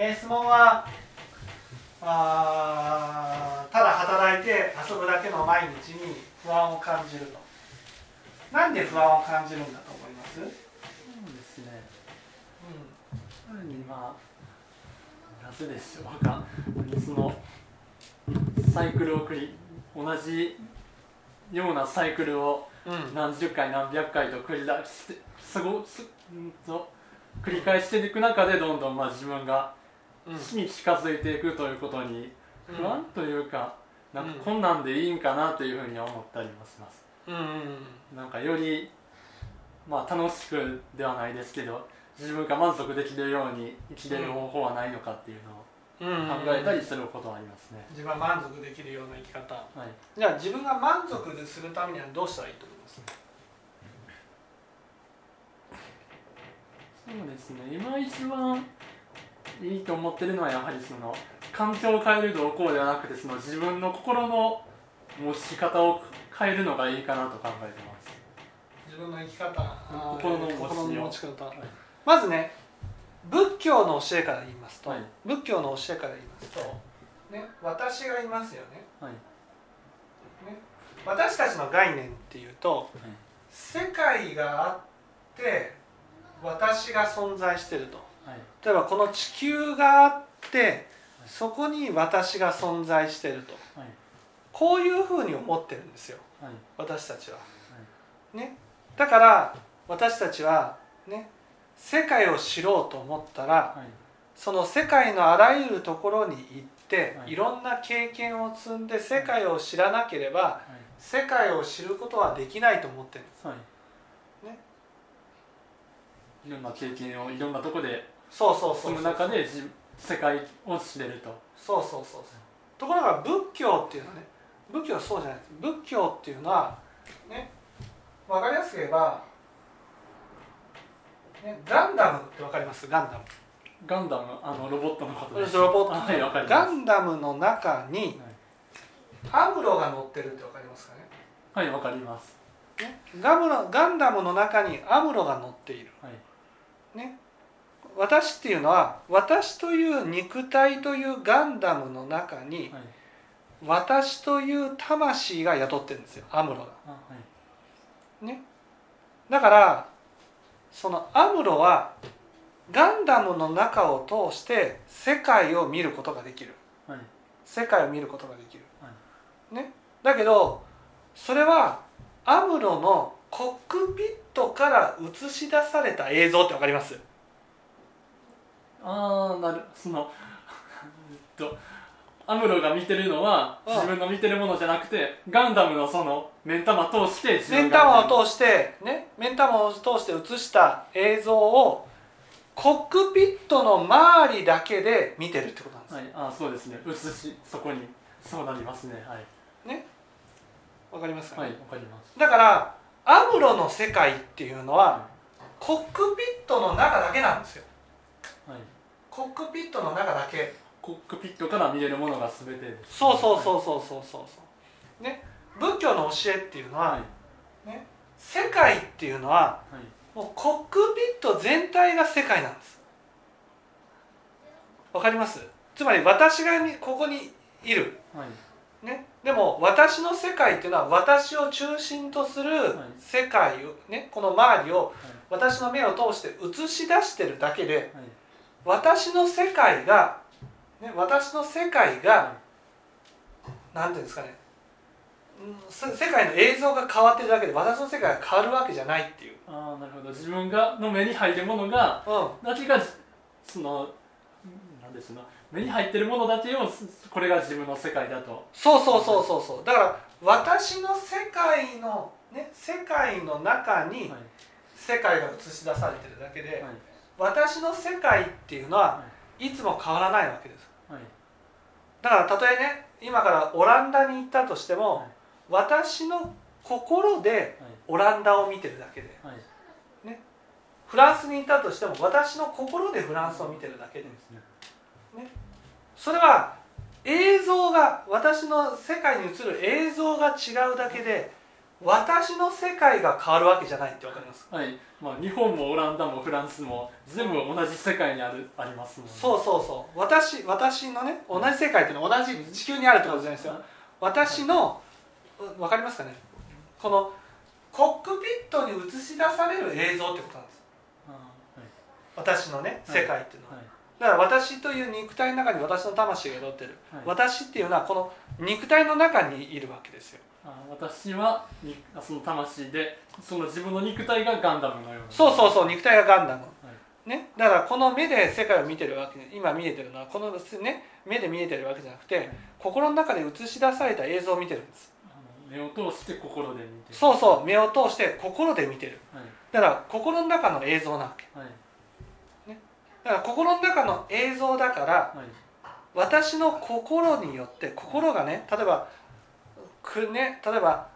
えー質問はあただ働いて遊ぶだけの毎日に不安を感じると。なんで不安を感じるんだと思います、そうですね。まあなぜでしょうかそのサイクルを繰り同じようなサイクルを何十回何百回と繰り出してすごすうんと繰り返していく中でどんどんまあ自分が死に近づいていくということに不安というか、なんかこん。なんでいいんかなというふうには思ったりもします。うんうんなんかよりまあ楽しくではないですけど自分が満足できるように生きれる方法はないのかっていうのを考えたりすることはありますね、自分は満足できるような生き方。はい。じゃあ自分が満足するためにはどうしたらいいと思います？そうですね。今一番いいと思ってるのはやはりその環境を変える動向ではなくてその自分の心の持ち方を変えるのがいいかなと考えてます。自分の生き方。心の持ちよう。心の持ち方、いまずね仏教の教えから言いますと、はい。仏教の教えから言いますと、ね、私がいますよね。はい。私たちの概念っていうと世界があって私が存在してると。はい例えばこの地球があってそこに私が存在してると。はい。こういうふうに思ってるんですよ。はい。私たちは。ね、だから私たちはね世界を知ろうと思ったらはい。その世界のあらゆるところに行って、はい。い、ろんな経験を積んで世界を知らなければはい。世界を知ることはできないと思ってるんですはい。ね。いろんな経験をいろんなとこでそうそうそう住む中で自世界を知れると。そうそうそうそう。ところが仏教っていうのはね。仏教はそうじゃない。仏教っていうのはね分かりやすく言えば、ね、ガンダムって分かります？ガンダム。ガンダムあのロボットのことです。ロボット。あはいわかります。ガンダムの中にアムロが乗ってるって分かりますかね？はいわかります。ね。ガムのガンダムの中にアムロが乗っている。はい。ね私っていうのは私という肉体というガンダムの中にはい。私という魂が宿ってるんですよアムロが。あはい。ね。だからそのアムロはガンダムの中を通して世界を見ることができる。はい。世界を見ることができる、はね、だけどそれはアムロのコックピットから映し出された映像ってわかります？ああなる。その えっとアムロが見てるのはうん。自分の見てるものじゃなくてガンダムのその目ん玉通して自目ん玉を通してね目ん玉を通して映した映像をコックピットの周りだけで見てるってことなんです、はい。あそうですね。映しそこに。そうなりますね。はい。わかりますか、はいわかります。だからアムロの世界っていうのはコックピットの中だけなんですよ。はいコックピットの中だけ。コックピットから見れるものが全てです。そうそうそうそうそうそうそう。ね。仏教の教えっていうのは、はい。世界っていうのははい。もうコックピット全体が世界なんです。わかります？つまり私がにここにいる。はい。ね、でも私の世界っていうのは私を中心とするい。世界を、ね、この周りを私の目を通して映し出してるだけではい私の世界が、ね、私の世界がなんていうんですかね。世界の映像が変わってるだけで私の世界が変わるわけじゃないっていう、ああなるほど。自分がの目に入るものがうん、だけがそのうんなんですの目に入ってるものだけをすこれが自分の世界だと。そうそうそうそうそう。だから私の世界のね世界の中にはい。世界が映し出されてるだけで、はい私の世界っていうのはい。つも変わらないわけです。はい。だからたとえね今からオランダに行ったとしても、はい。私の心でオランダを見てるだけではい。フランスに行ったとしても私の心でフランスを見てるだけですね。それは映像が私の世界に映る映像が違うだけで私の世界が変わるわけじゃないってわかります？はい。まあ日本もオランダもフランスも全部同じ世界にあるありますもんね。そうそうそう。私私のね同じ世界っていうのは同じ地球にあるってことじゃないですよ。私のうわかりますかね？このコックピットに映し出される映像ってことなんです。あ私のねはい。世界っていうのは、はい。だから私という肉体の中に私の魂が宿ってる、はい。私っていうのはこの肉体の中にいるわけですよあ私はその魂でその自分の肉体がガンダムのような。そうそうそう肉体がガンダム。はい。ね、だからこの目で世界を見てるわけ今見えてるのはこの、ね、目で見えてるわけじゃなくて心の中で映し出された映像を見てるんです。目を通して心で見てそうそう目を通して心で見てる。はい。だから心の中の映像なわけ。はい。だから心の中の映像だからはい。私の心によって心がね例えばくね例えば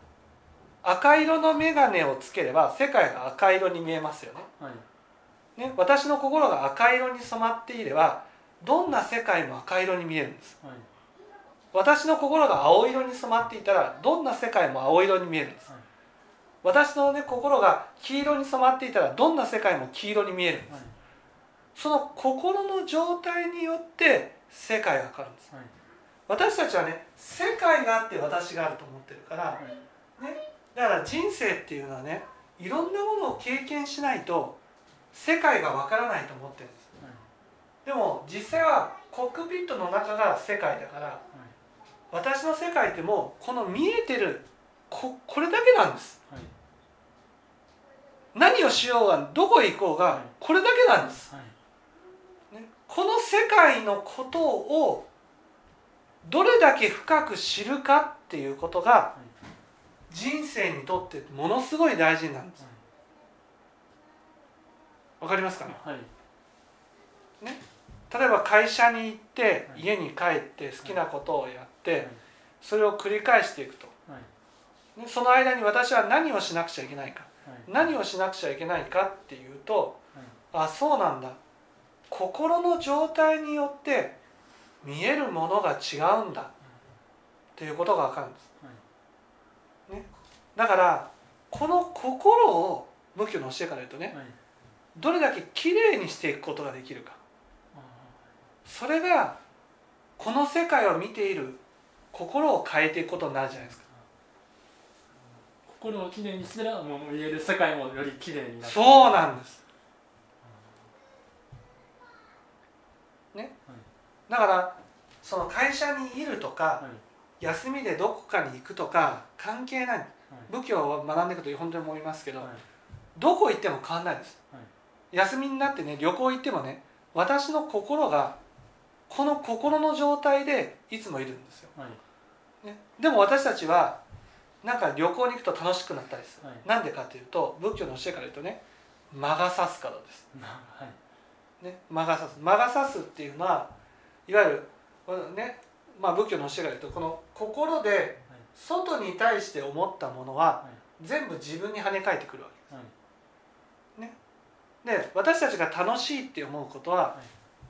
赤色の眼鏡をつければ世界が赤色に見えますよね。はい。ね私の心が赤色に染まっていればどんな世界も赤色に見えるんです。はい。私の心が青色に染まっていたらどんな世界も青色に見えるんです。はい。私の、ね、心が黄色に染まっていたらどんな世界も黄色に見えるんです。はい。その心の状態によって世界が変わるんです。はい私たちはね世界があって私があると思ってるからはい。だから人生っていうのはねいろんなものを経験しないと世界がわからないと思ってるんです。でも実際はコックピットの中が世界だから私の世界ってもうこの見えてるここれだけなんです。はい。何をしようがどこへ行こうがはい。これだけなんです、はい。ね、この世界のことをどれだけ深く知るかっていうことが人生にとってものすごい大事なんです。わかりますかね？はい。例えば会社に行ってはい。家に帰って好きなことをやっはい。てそれを繰り返していくと。その間に私は何をしなくちゃいけないか。はい。何をしなくちゃいけないかっていうとはい。あそうなんだ。心の状態によって見えるものが違うんだ。っていうことが分かるんです、ね、だからこの心を仏教の教えから言うとねはい。どれだけきれいにしていくことができるか。あそれがこの世界を見ている心を変えていくことになるじゃないですか。ー心をきれいにしたらもう見える世界もよりきれいになるそうなんです。ねだからその会社にいるとかはい。休みでどこかに行くとか関係ない。はい。仏教を学んでいくと本当に思いますけど、はい。どこ行っても変わんないです、はい。休みになってね旅行行ってもね私の心がこの心の状態でいつもいるんですよ、はい。ね、でも私たちはなんか旅行に行くと楽しくなったりする、はい。なんでかっていうと仏教の教えから言うとね魔が差すからです、ね、魔が差す。魔が差すっていうのはいわゆるこのねまあ仏教の教えから言うとこの心で外に対して思ったものはは全部自分に跳ね返ってくるわけいはい。で私たちが楽しいって思うことは、はい。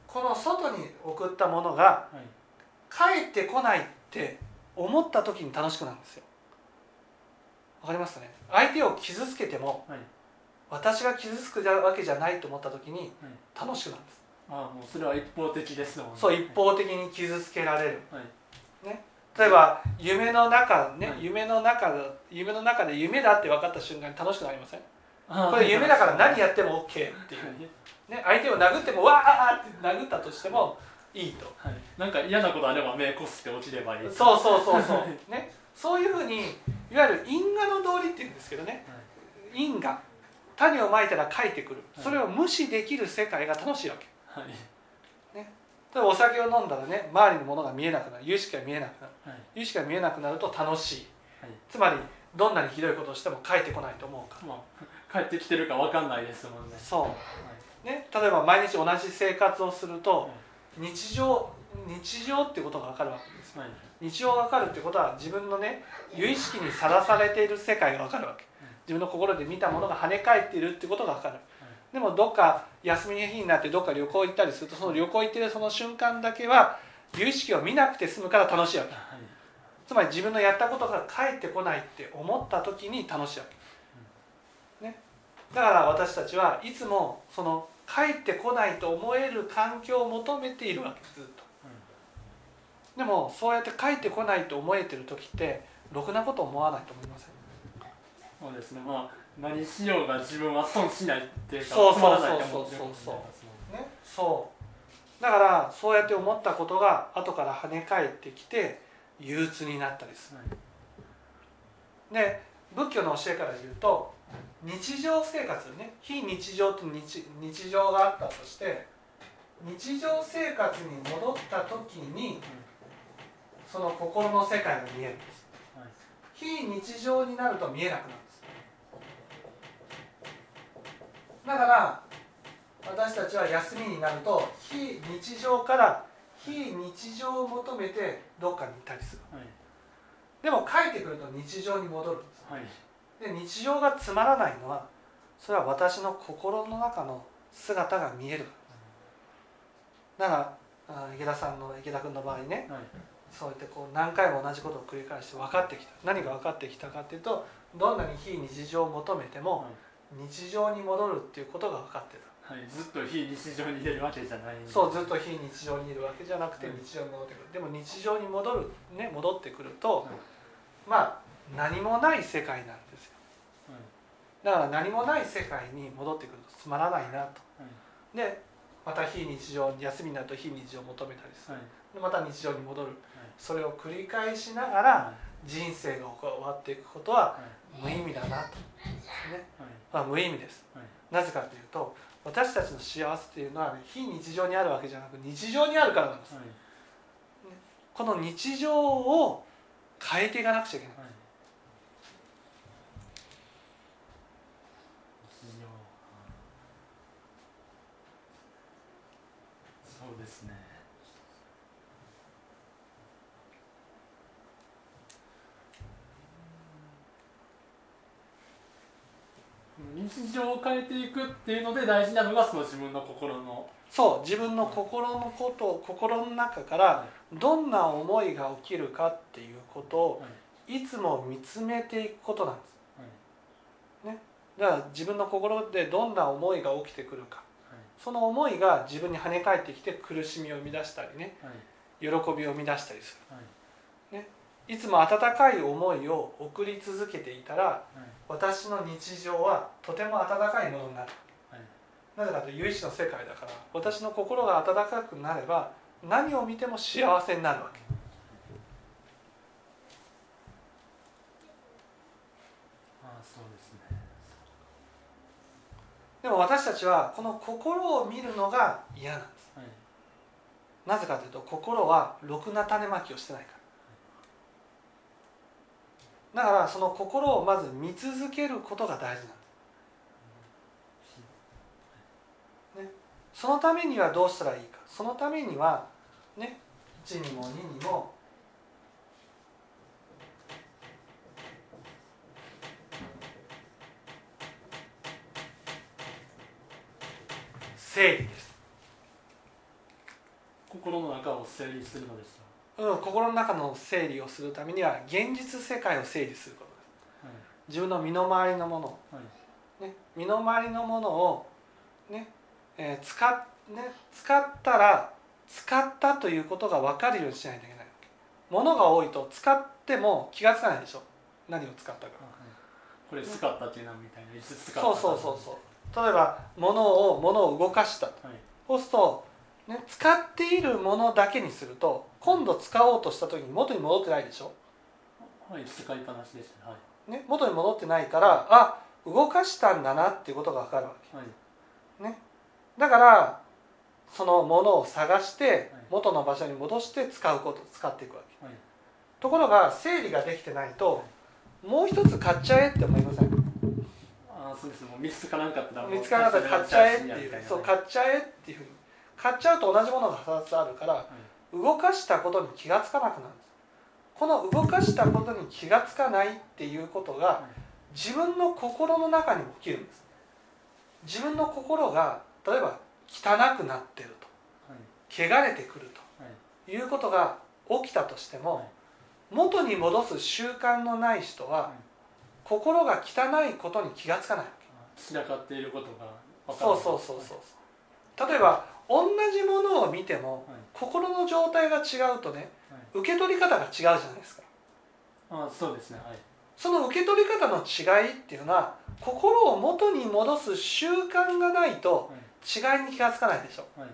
この外に送ったものがはい。帰ってこないって思った時に楽しくなるんですよ。わかりますかね？相手を傷つけてもはい。私が傷つくわけじゃないと思った時に楽しくなるんですああもうそれは一方的ですもんね。そう一方的に傷つけられる。はい。例えば夢の中ね、はい。夢の中で夢の中で夢だって分かった瞬間に楽しくなりません？これ夢だから何やっても OK っていう。ね相手を殴ってもわーって殴ったとしてもい。いと。はい。なんか嫌なことあれば目こすって落ちればいいそうそうそうそう。ね。そういうふうにいわゆる因果の道理っていうんですけどね。はい。因果。種をまいたら帰ってくる。はい。それを無視できる世界が楽しいわけはい。例えばお酒を飲んだらね周りのものが見えなくなる。有識が見えなくなる。はい。有識が見えなくなると楽しい。はい。つまりどんなにひどいことをしても帰ってこないと思うか。らまあ 帰ってきてるかわかんないですもんね。そう。ね。例えば毎日同じ生活をするとは日常日常ってことが分かるわけです。はい。日常が分かるってことは自分のね有意識にさらされている世界が分かるわけ。自分の心で見たものが跳ね返っているってことが分かるでもどっか休みの日になってどっか旅行行ったりするとその旅行行ってるその瞬間だけは有意識を見なくて済むから楽しいわけ。はい。つまり自分のやったことが返ってこないって思った時に楽しいわけ、ね、だから私たちはいつもその返ってこないと思える環境を求めているわけずっと。でもそうやって返ってこないと思えてる時ってろくなこと思わないと思いません？そうですね。まあ何しようが自分は損しないっていうかそうそうそうつまらないって思ってるかもしれないですもんね。ねそう。だからそうやって思ったことが後から跳ね返ってきて憂鬱になったりする。はい。で仏教の教えから言うと日常生活ね非日常と日日常があったとして日常生活に戻った時にその心の世界が見えるんです。はい。非日常になると見えなくなるんですだから私たちは休みになると非日常から非日常を求めてどっかにいたりする。はい。でも帰ってくると日常に戻るんです。はい。で日常がつまらないのはそれは私の心の中の姿が見える。だからあ池田さんの池田君の場合ねはい。そうやってこう何回も同じことを繰り返して分かってきた何が分かってきたかっていうとどんなに非日常を求めても日常に戻るっていうことが分かってた。はい、ずっと非日常にいれるわけじゃない。そうずっと非日常にいるわけじゃなくてはい。日常に戻ってくる。でも日常に戻るね戻ってくるとはい。まあ何もない世界なんですよ。はい。だから何もない世界に戻ってくるとつまらないなと。はい。でまた非日常休みになると非日常を求めたりする。はい。でまた日常に戻る。はい。それを繰り返しながら人生が終わっていくことは無意味だなと、ねはい。まあ、無意味です。はい。なぜかというと私たちの幸せっていうのは、ね、非日常にあるわけじゃなく日常にあるからなんです。はい。この日常を変えていかなくちゃいけないはい日常そうですね日常を変えていくっていうので大事なのがその自分の心の。そう自分の心のことを心の中からどんな思いが起きるかっていうことをはい。いつも見つめていくことなんです。はい。だから自分の心でどんな思いが起きてくるか。はい。その思いが自分に跳ね返ってきて苦しみを生み出したりね。はい。喜びを生み出したりすはい。るいつも温かい思いを送り続けていたらはい。私の日常はとても温かいものになる。はい。なぜかというと唯一の世界だから私の心が温かくなれば何を見ても幸せになるわけ。ああそうですね。でも私たちはこの心を見るのが嫌なんです。はい。なぜかというと心はろくな種まきをしてないからだからその心をまず見続けることが大事なんです。そのためにはどうしたらいいか。そのためにはね。1にも2にも整理です、心の中を整理するのですうん、心の中の整理をするためには現実世界を整理することですはい。自分の身の回りのものはい。ね、身の回りのものを、ねえー使っね、使ったら使ったということが分かるようにしないといけないわけ。物が多いと使っても気が付かないでしょ。何を使ったか。これ使ったっていうのはみたいな。いつ使ったそうそうそうそう。例えば物を物を動かしたと。はい。そうすると、ね、使っているものだけにすると今度使おうとした時に元に戻ってないでしょ、はい使いっぱなしですね。はい。ね、元に戻ってないからあ動かしたんだなっていうことが分かるわけ。はい。だからそのものを探してはい。元の場所に戻して使うこと使っていくわけ。はい。ところが整理ができてないともう一つ買っちゃえって思いません？ああそうですもう見つからんかったら見つからなかったら買っちゃえっていうそう買っちゃえっていうふうに買っちゃうと同じものが2つあるから動かしたことに気がつかなくなるんです。この動かしたことに気がつかないっていうことが自分の心の中にも起きるんです。自分の心が例えば汚くなってるとはい。汚れてくるはい。ということが起きたとしても、はい。元に戻す習慣のない人は心が汚いことに気がつかない散らかっていることがそうるそうそうそうそう例えば同じものを見てもはい。心の状態が違うとねはい。受け取り方が違うじゃないですか。あそうですね。はい。その受け取り方の違いっていうのは心を元に戻す習慣がないとはい。違いに気がつかないでしょ。はい。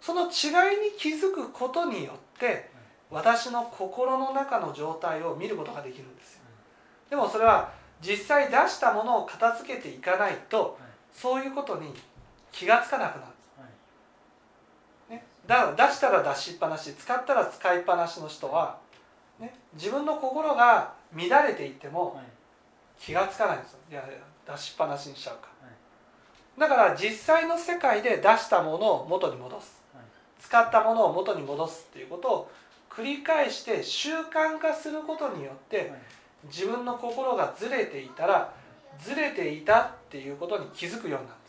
その違いに気づくことによって私の心の中の状態を見ることができるんですよ。でもそれは実際出したものを片付けていかないとそういうことに気がつかなくなる、ね、だから出したら出しっぱなし使ったら使いっぱなしの人は、ね、自分の心が乱れていってもはい。気がつかないんですよ。いやいや出しっぱなしにしちゃうかはい。らだから実際の世界で出したものを元に戻す。はい。使ったものを元に戻すっていうことを繰り返して習慣化することによってはい。自分の心がずれていたらずれていたっていうことに気づくようになる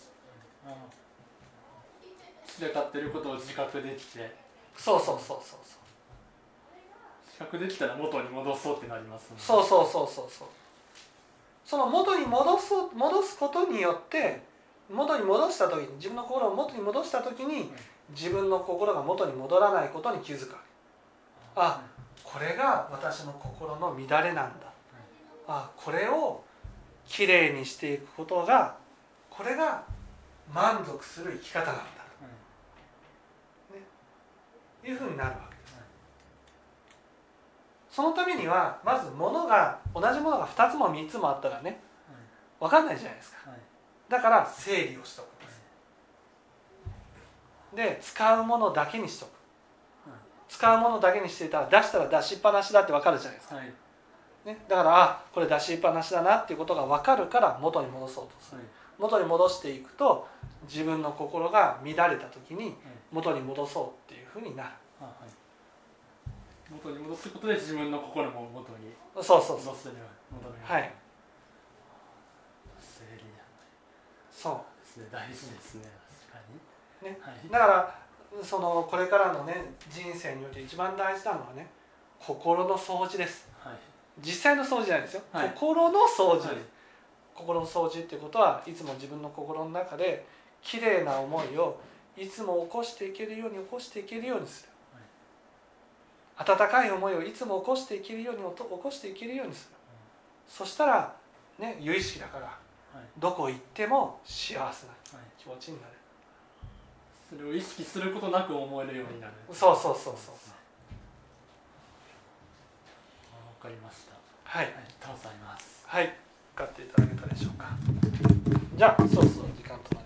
散らかってることを自覚できて。そうそうそうそう自覚できたら元に戻そうってなりますね。そうそうそうそうそう。その元に戻す戻すことによって元に戻した時に自分の心を元に戻した時に自分の心が元に戻らないことに気づくあこれが私の心の乱れなんだ。あこれをきれいにしていくことがこれが満足する生き方なんだ。というふうになるわけ。ですそのためにはまず物が同じものが2つも3つもあったらね分かんないじゃないですか。はい。だから整理をしとくんで使うものだけにしとく。使うものだけにしていたら出したら出しっぱなしだって分かるじゃないですか。はい。ね、だからあこれ出しっぱなしだなっていうことが分かるから元に戻そうとする。元に戻していくと自分の心が乱れた時に元に戻そうふうになる。あはい。元に戻すことで自分の心も元にそうそうそう。はい。そですね。大事ですね。確かに。ね。はい、うだからそのこれからのね人生において一番大事なのはね心の掃除です。はい。実際の掃除じゃないですよ、はい。心の掃除。はい。心の掃除っていうことはいつも自分の心の中で綺麗な思いをいつも起こしていけるように起こしていけるようにする、温かい思いをいつも起こしていけるように起こしていけるようにする、そしたらね有意識だからはい。どこ行っても幸せなはい。気持ちになる。それを意識することなく思えるようになる。そうそうそうそう。わかりました。はい。はいありがとうございます。はい。分かっていただけたでしょうか。じゃあそろそろ時間と